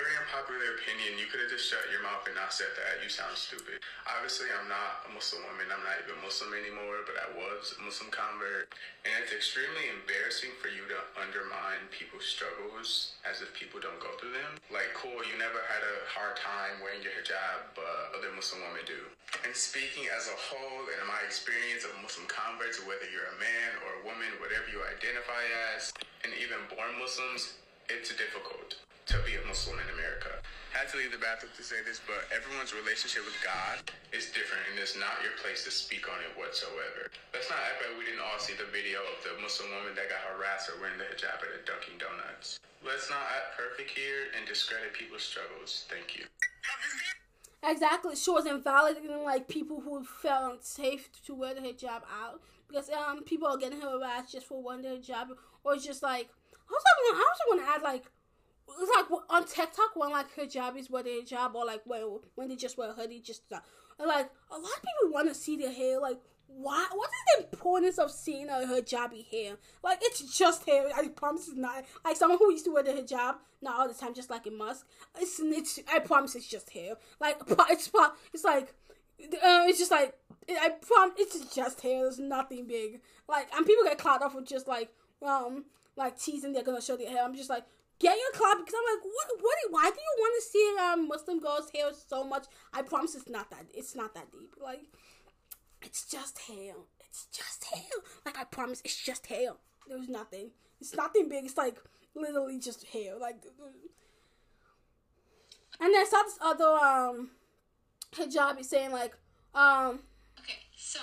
Very unpopular opinion. You could have just shut your mouth and not said that. You sound stupid. Obviously, I'm not a Muslim woman. I'm not even Muslim anymore, but I was a Muslim convert. And it's extremely embarrassing for you to undermine people's struggles as if people don't go through them. Like, cool, you never had a hard time wearing your hijab, but other Muslim women do. And speaking as a whole, and in my experience of Muslim converts, whether you're a man or a woman, whatever you identify as, and even born Muslims, it's difficult to be a Muslim in America. Had to leave the bathroom to say this, but everyone's relationship with God is different, and it's not your place to speak on it whatsoever. Let's not act like we didn't all see the video of the Muslim woman that got harassed for wearing the hijab at a Dunkin' Donuts. Let's not act perfect here and discredit people's struggles. Thank you. Exactly, she was invalidating like people who felt unsafe to wear the hijab out because um people are getting harassed just for wearing the hijab or just like I was like I also want to add like it's like on TikTok when like hijabis wear the hijab or like when when they just wear a hoodie just uh, like a lot of people want to see their hair like why what is the importance of seeing a hijabi hair? Like it's just hair I promise it's not like someone who used to wear the hijab not all the time just like a musk it's, it's I promise it's just hair. Like it's it's like uh, it's just like I promise it's just hair there's nothing big. Like and people get caught off with just like um like teasing they're gonna show their hair. I'm just like get your clout because I'm like, what? What? Why do you want to see um Muslim girls' hair so much? I promise it's not that. It's not that deep. Like, it's just hair. It's just hair. Like I promise, it's just hair. There's nothing. It's nothing big. It's like literally just hair. Like, and then I saw this other um hijabi saying like um. Okay, so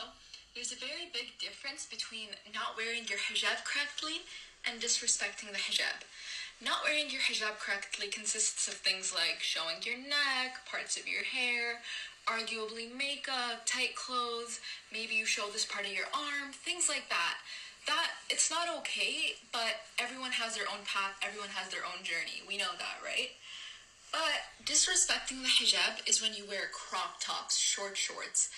there's a very big difference between not wearing your hijab correctly and disrespecting the hijab. Not wearing your hijab correctly consists of things like showing your neck, parts of your hair, arguably makeup, tight clothes, maybe you show this part of your arm, things like that. That it's not okay, but everyone has their own path, everyone has their own journey. We know that, right? But disrespecting the hijab is when you wear crop tops, short shorts,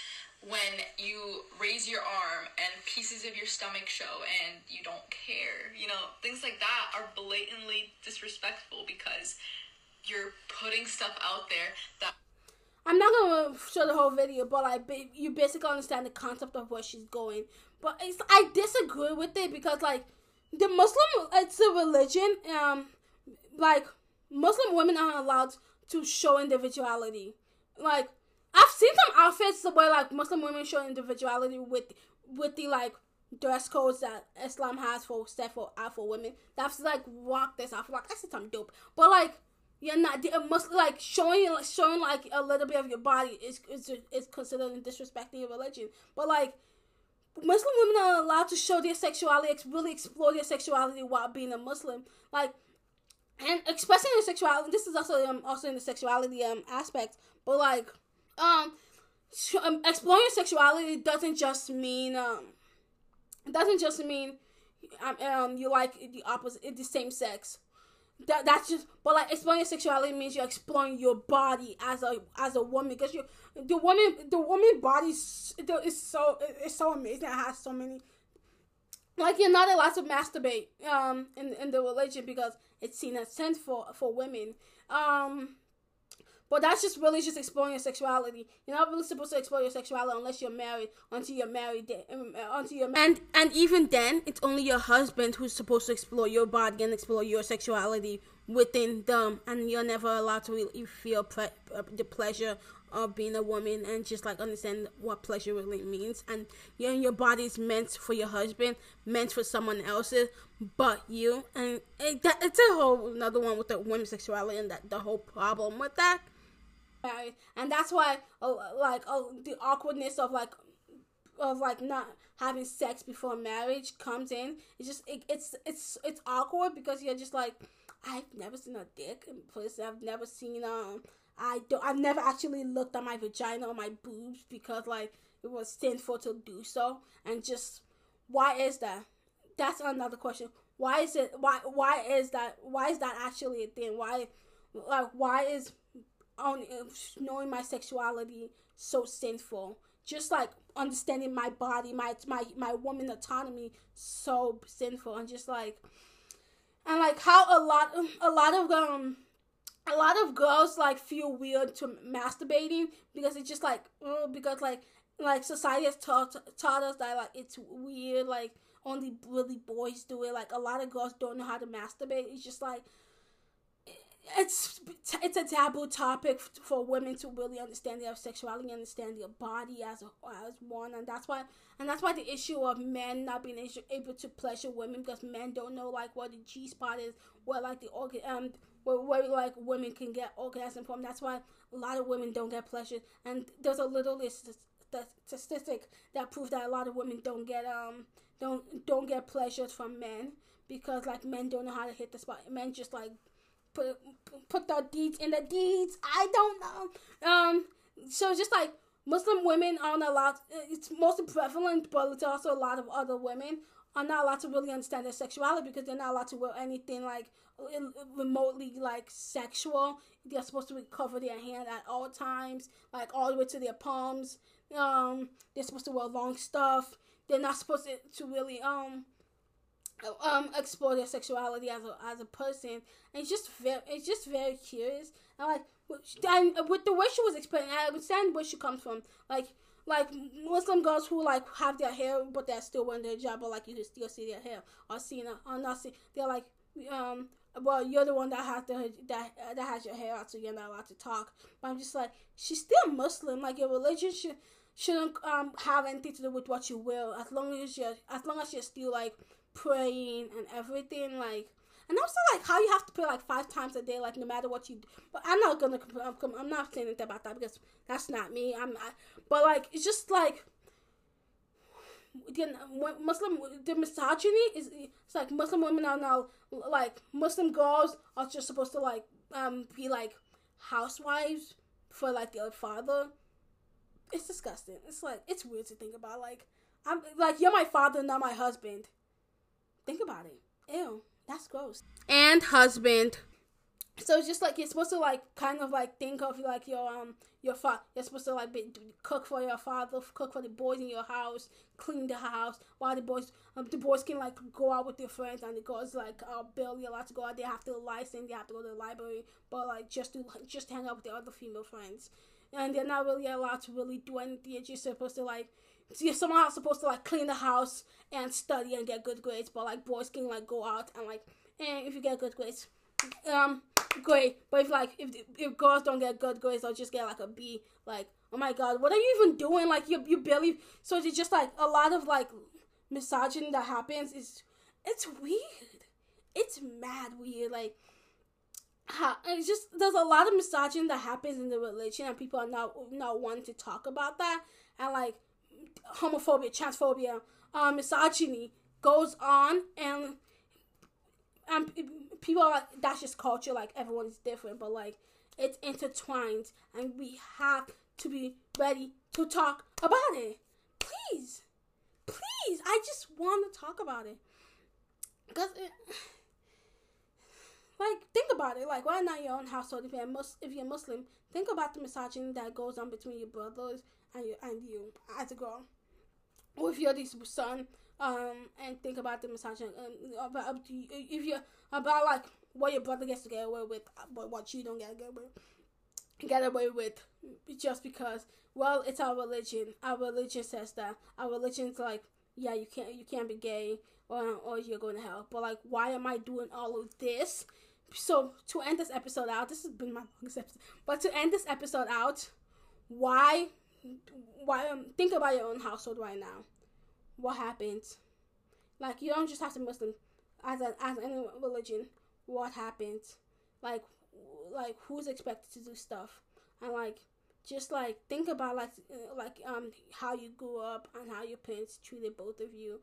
when you raise your arm and pieces of your stomach show and you don't care. You know, things like that are blatantly disrespectful because you're putting stuff out there that. I'm not gonna show the whole video, but like you basically understand the concept of where she's going. But it's, I disagree with it because like the Muslim, it's a religion. Um, like Muslim women aren't allowed to show individuality. Like I've seen some outfits where like Muslim women show individuality with with the like dress codes that Islam has for set for out for women. That's like rock this off. Like I said something dope, but like you're not it must like showing showing like a little bit of your body is is is considered disrespecting your religion. But like Muslim women are allowed to show their sexuality, really explore their sexuality while being a Muslim. Like and expressing their sexuality. This is also um, also in the sexuality um aspect, but like um, um exploring sexuality doesn't just mean um doesn't just mean um, um you like the opposite the same sex. That that's just but like exploring sexuality means you're exploring your body as a as a woman because you the woman the woman body is, so it's so amazing it has so many like you're not allowed to masturbate um in in the religion because it's seen as sinful for women. Um but that's just really just exploring your sexuality. You're not really supposed to explore your sexuality unless you're married. Until you're married, um, uh, until you're and and even then, it's only your husband who's supposed to explore your body and explore your sexuality within them, and you're never allowed to really feel pre- uh, the pleasure of being a woman and just like understand what pleasure really means and you know your body's meant for your husband meant for someone else's but you and it, that, it's a whole another one with the women's sexuality and that the whole problem with that right and that's why uh, like uh, the awkwardness of like of like not having sex before marriage comes in it's just it, it's it's it's awkward because you're just like i've never seen a dick in person i've never seen um I don't. I've never actually looked at my vagina or my boobs because like it was sinful to do so, and just why is that? That's another question. Why is it? Why why is that? Why is that actually a thing? Why like why is on knowing my sexuality so sinful? Just like understanding my body, my my my woman autonomy so sinful, and just like and like how a lot a lot of um a lot of girls like feel weird to masturbating because it's just like uh, because like like society has taught taught us that like it's weird like only really boys do it. Like a lot of girls don't know how to masturbate. It's just like it's it's a taboo topic for women to really understand their sexuality, understand their body as a, as one, and that's why and that's why the issue of men not being able to pleasure women because men don't know like what the G spot is, what like the organ um where, where like women can get orgasm from. That's why a lot of women don't get pleasure, and there's a little statistic that proves that a lot of women don't get um don't don't get pleasures from men because like men don't know how to hit the spot. Men just like put put the deeds in the deeds. I don't know. Um, so just like Muslim women aren't allowed. It's mostly prevalent, but it's also a lot of other women are not allowed to really understand their sexuality because they're not allowed to wear anything like remotely like sexual. They're supposed to cover their hand at all times, like all the way to their palms. Um, they're supposed to wear long stuff. They're not supposed to, to really um um explore their sexuality as a as a person. And it's just very it's just very curious. And like and with the way she was explaining, I understand where she comes from. Like like Muslim girls who like have their hair but they're still wearing their hijab, but like you can still see their hair or seeing or not see. They're like um well you're the one that has the that that has your hair out, so you're not allowed to talk. But I'm just like she's still Muslim. Like your religion should shouldn't um have anything to do with what you wear as long as you're as long as you're still like praying and everything like and also like how you have to pray like five times a day like no matter what you do but i'm not gonna i'm not saying anything about that because that's not me i'm not but like it's just like the Muslim the misogyny is it's like Muslim women are now like Muslim girls are just supposed to like um be like housewives for like their father. It's disgusting. It's like it's weird to think about. Like I'm like you're my father, not my husband. Think about it. Ew, that's gross. And husband. So it's just like you're supposed to like kind of like think of like your um your father. You're supposed to like be, cook for your father, cook for the boys in your house, clean the house. While the boys, um, the boys can like go out with their friends, and the girls like uh, barely allowed to go out. They have to license. They have to go to the library, but like just to like, just hang out with their other female friends, and they're not really allowed to really do anything. You're just supposed to like so you're somehow supposed to like clean the house and study and get good grades, but like boys can like go out and like, and if you get good grades, um, great. But if like if if girls don't get good grades, they'll just get like a B. Like, oh my god, what are you even doing? Like you you barely. So it's just like a lot of like misogyny that happens. Is it's weird. It's mad weird. Like. How, it's just there's a lot of misogyny that happens in the religion and people are not not wanting to talk about that and like homophobia, transphobia, uh, misogyny goes on, and and people are like, that's just culture. Like everyone is different, but like it's intertwined, and we have to be ready to talk about it. Please, please, I just want to talk about it because it. Like, think about it. Like, why not your own household? If you're, Mus- if you're Muslim, think about the misogyny that goes on between your brothers and you, and you as a girl if you're this son, um, and think about the misogyny, um, about if you're about like what your brother gets to get away with, but what you don't get away with, get away with, just because. Well, it's our religion. Our religion says that. Our religion's like, yeah, you can't, you can't be gay, or or you're going to hell. But like, why am I doing all of this? So to end this episode out, this has been my longest episode. But to end this episode out, why why um, think about your own household right now. What happens? Like you don't just have to Muslim as a, as any religion. What happens? Like like who's expected to do stuff and like just like think about like uh, like um how you grew up and how your parents treated both of you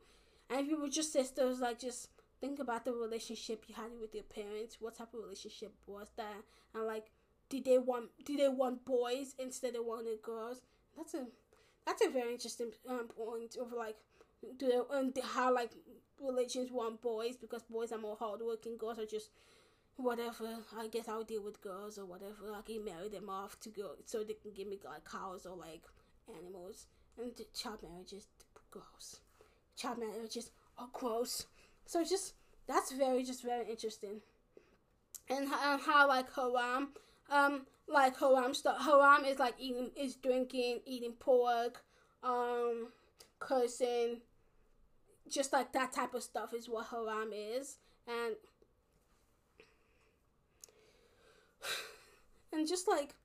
and if you were just sisters like just think about the relationship you had with your parents what type of relationship was that and like did they want did they want boys instead of wanting girls that's a that's a very interesting um, point of like do they, and um, how like religions want boys because boys are more hardworking girls are just whatever. I guess I'll deal with girls or whatever. I can marry them off to go so they can give me like cows or like animals. And child marriages, gross. Child marriages are gross. So just that's very just very interesting. And how, um, how like haram, um, um, like haram stuff. Haram is like eating, is drinking, eating pork, um, cursing, just like that type of stuff is what haram is. And and just like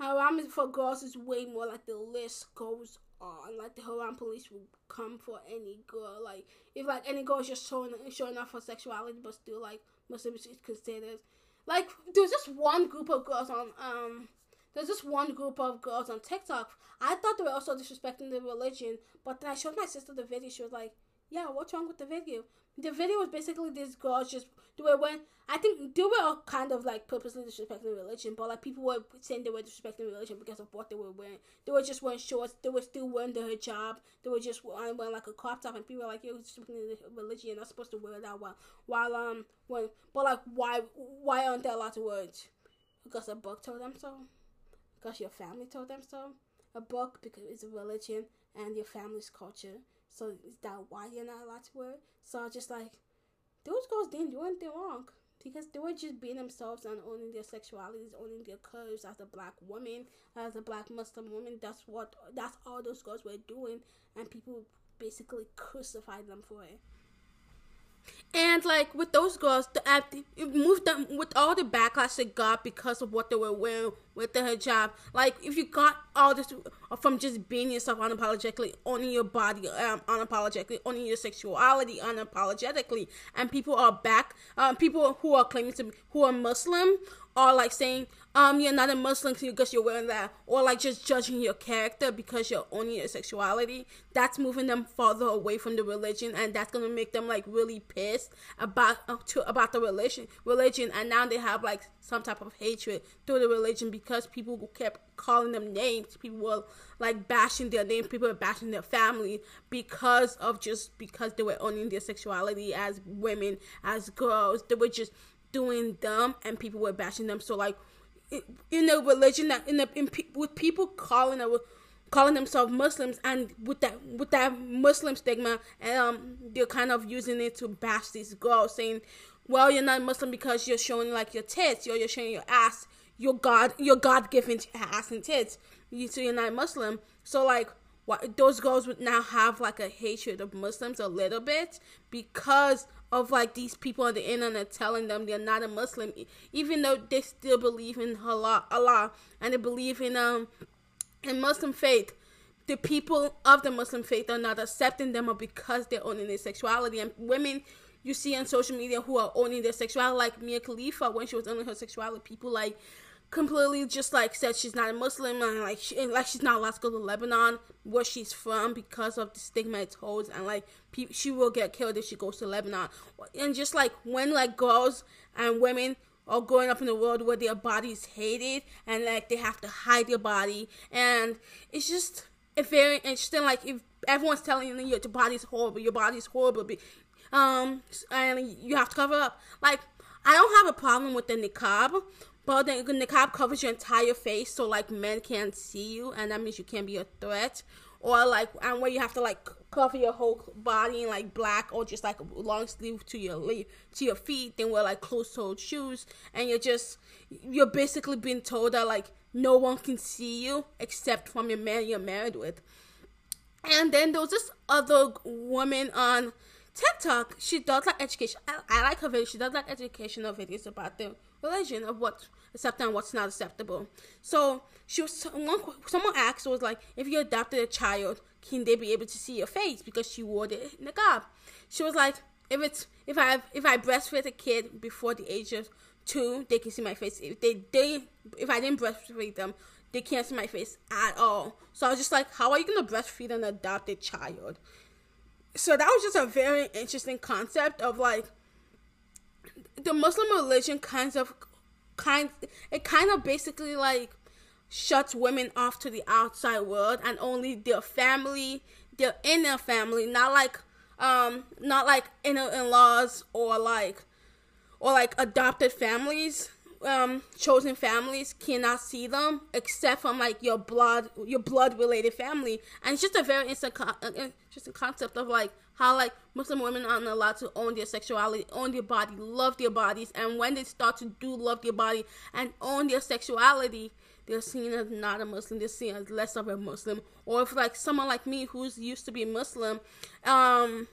haram for girls is way more like the list goes on. Like the haram police will come for any girl. Like if like any girl is just showing showing off her sexuality, but still like Muslims is considered. Like there's just one group of girls on um. There's just one group of girls on TikTok. I thought they were also disrespecting the religion, but then I showed my sister the video. She was like, "Yeah, what's wrong with the video?" The video was basically these girls just they were when I think they were all kind of like purposely disrespecting religion, but like people were saying they were disrespecting religion because of what they were wearing. They were just wearing shorts. They were still wearing the hijab. They were just wearing, wearing like a crop top, and people were like, "You're disrespecting religion. You're not supposed to wear that." While while um when but like why why aren't there a lot of words? Because a book told them so. Because your family told them so. A book because it's a religion and your family's culture. So is that why you're not allowed to wear it? So I just like those girls didn't do anything wrong because they were just being themselves and owning their sexualities, owning their curves as a black woman, as a black Muslim woman. That's what that's all those girls were doing, and people basically crucified them for it. And like with those girls, the app moved them with all the backlash they got because of what they were wearing with the hijab. Like if you got all this from just being yourself unapologetically, owning your body um, unapologetically, owning your sexuality unapologetically, and people are back, um, people who are claiming to be, who are Muslim are like saying um you're not a Muslim because you're wearing that, or like just judging your character because you're owning your sexuality. That's moving them farther away from the religion, and that's gonna make them like really pissed about uh, to about the religion religion, and now they have like some type of hatred through the religion because people kept calling them names. People were like bashing their name. People were bashing their family because of just because they were owning their sexuality as women, as girls. They were just doing them, and people were bashing them. So like in a religion that in the in, with people calling a calling themselves Muslims and with that with that Muslim stigma and um they're kind of using it to bash these girls saying well you're not Muslim because you're showing like your tits. Or you're showing your ass. Your God your God given ass and tits. You so you're not Muslim. So like what those girls would now have like a hatred of Muslims a little bit because of like these people on the internet telling them they're not a Muslim, even though they still believe in Allah, Allah, and they believe in um in Muslim faith. The people of the Muslim faith are not accepting them because they're owning their sexuality, and women you see on social media who are owning their sexuality, like Mia Khalifa when she was owning her sexuality, people like completely just like said she's not a Muslim and like she, like she's not allowed to go to Lebanon where she's from because of the stigma it holds and like pe- she will get killed if she goes to Lebanon. And just like when like girls and women are growing up in a world where their bodies hated and like they have to hide their body and it's just a very interesting like if everyone's telling you your body's horrible your body's horrible um and you have to cover up. Like I don't have a problem with the niqab but the niqab covers your entire face, so like men can't see you, and that means you can't be a threat. Or like, and where you have to like cover your whole body in like black, or just like long sleeve to your to your feet, then wear like closed-toed shoes, and you're just you're basically being told that like no one can see you except from your man you're married with. And then there was this other woman on TikTok, she does like education. I, I like her videos. She does like educational videos about the religion of what's acceptable and what's not acceptable. So she was someone, someone asked was like, if you adopted a child, can they be able to see your face because she wore the niqab? She was like, if it's if I if I breastfeed a kid before the age of two, they can see my face. If they they if I didn't breastfeed them, they can't see my face at all. So I was just like, how are you gonna breastfeed an adopted child? So that was just a very interesting concept of like the Muslim religion kinds of kind it kind of basically like shuts women off to the outside world and only their family, their inner family, not like um not like inner in-laws or like or like adopted families um chosen families cannot see them except from like your blood your blood related family. And it's just a very interesting, con- uh, interesting concept of like how like muslim women aren't allowed to own their sexuality own their body love their bodies. And when they start to do love their body and own their sexuality they're seen as not a muslim. They're seen as less of a muslim. Or if like someone like me who's used to be muslim um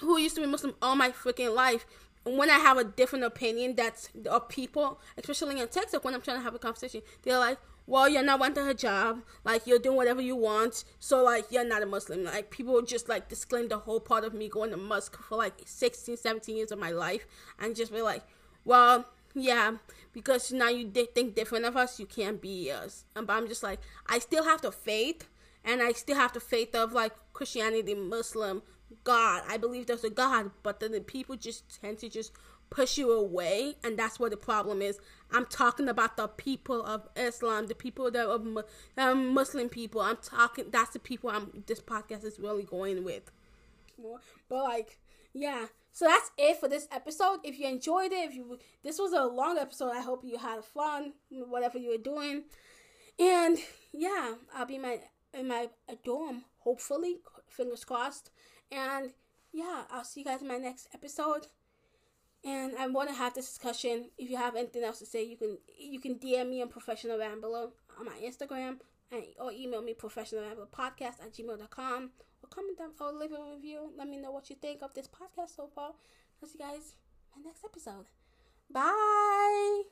who used to be muslim all my freaking life when I have a different opinion that's of people, especially in Texas, when I'm trying to have a conversation, they're like, well, you're not wanting a hijab, like you're doing whatever you want, so like you're not a Muslim. Like people just like disclaim the whole part of me going to mosque for like 16, 17 years of my life, and just be like, well, yeah, because now you think different of us, you can't be us. And but I'm just like, I still have the faith, and I still have the faith of like Christianity, Muslim, God. I believe there's a God, but then the people just tend to just push you away, and that's what the problem is. I'm talking about the people of Islam, the people that are um, Muslim people. I'm talking. That's the people I'm. This podcast is really going with. But like, yeah. So that's it for this episode. If you enjoyed it, if you this was a long episode, I hope you had fun, whatever you were doing. And yeah, I'll be in my in my dorm, hopefully, fingers crossed. And yeah, I'll see you guys in my next episode. And I want to have this discussion. If you have anything else to say, you can you can DM me on Professional Rambler on my Instagram and or email me professional rambler podcast at gmail.com or comment down or leave a review. Let me know what you think of this podcast so far. I'll see you guys in my next episode. Bye.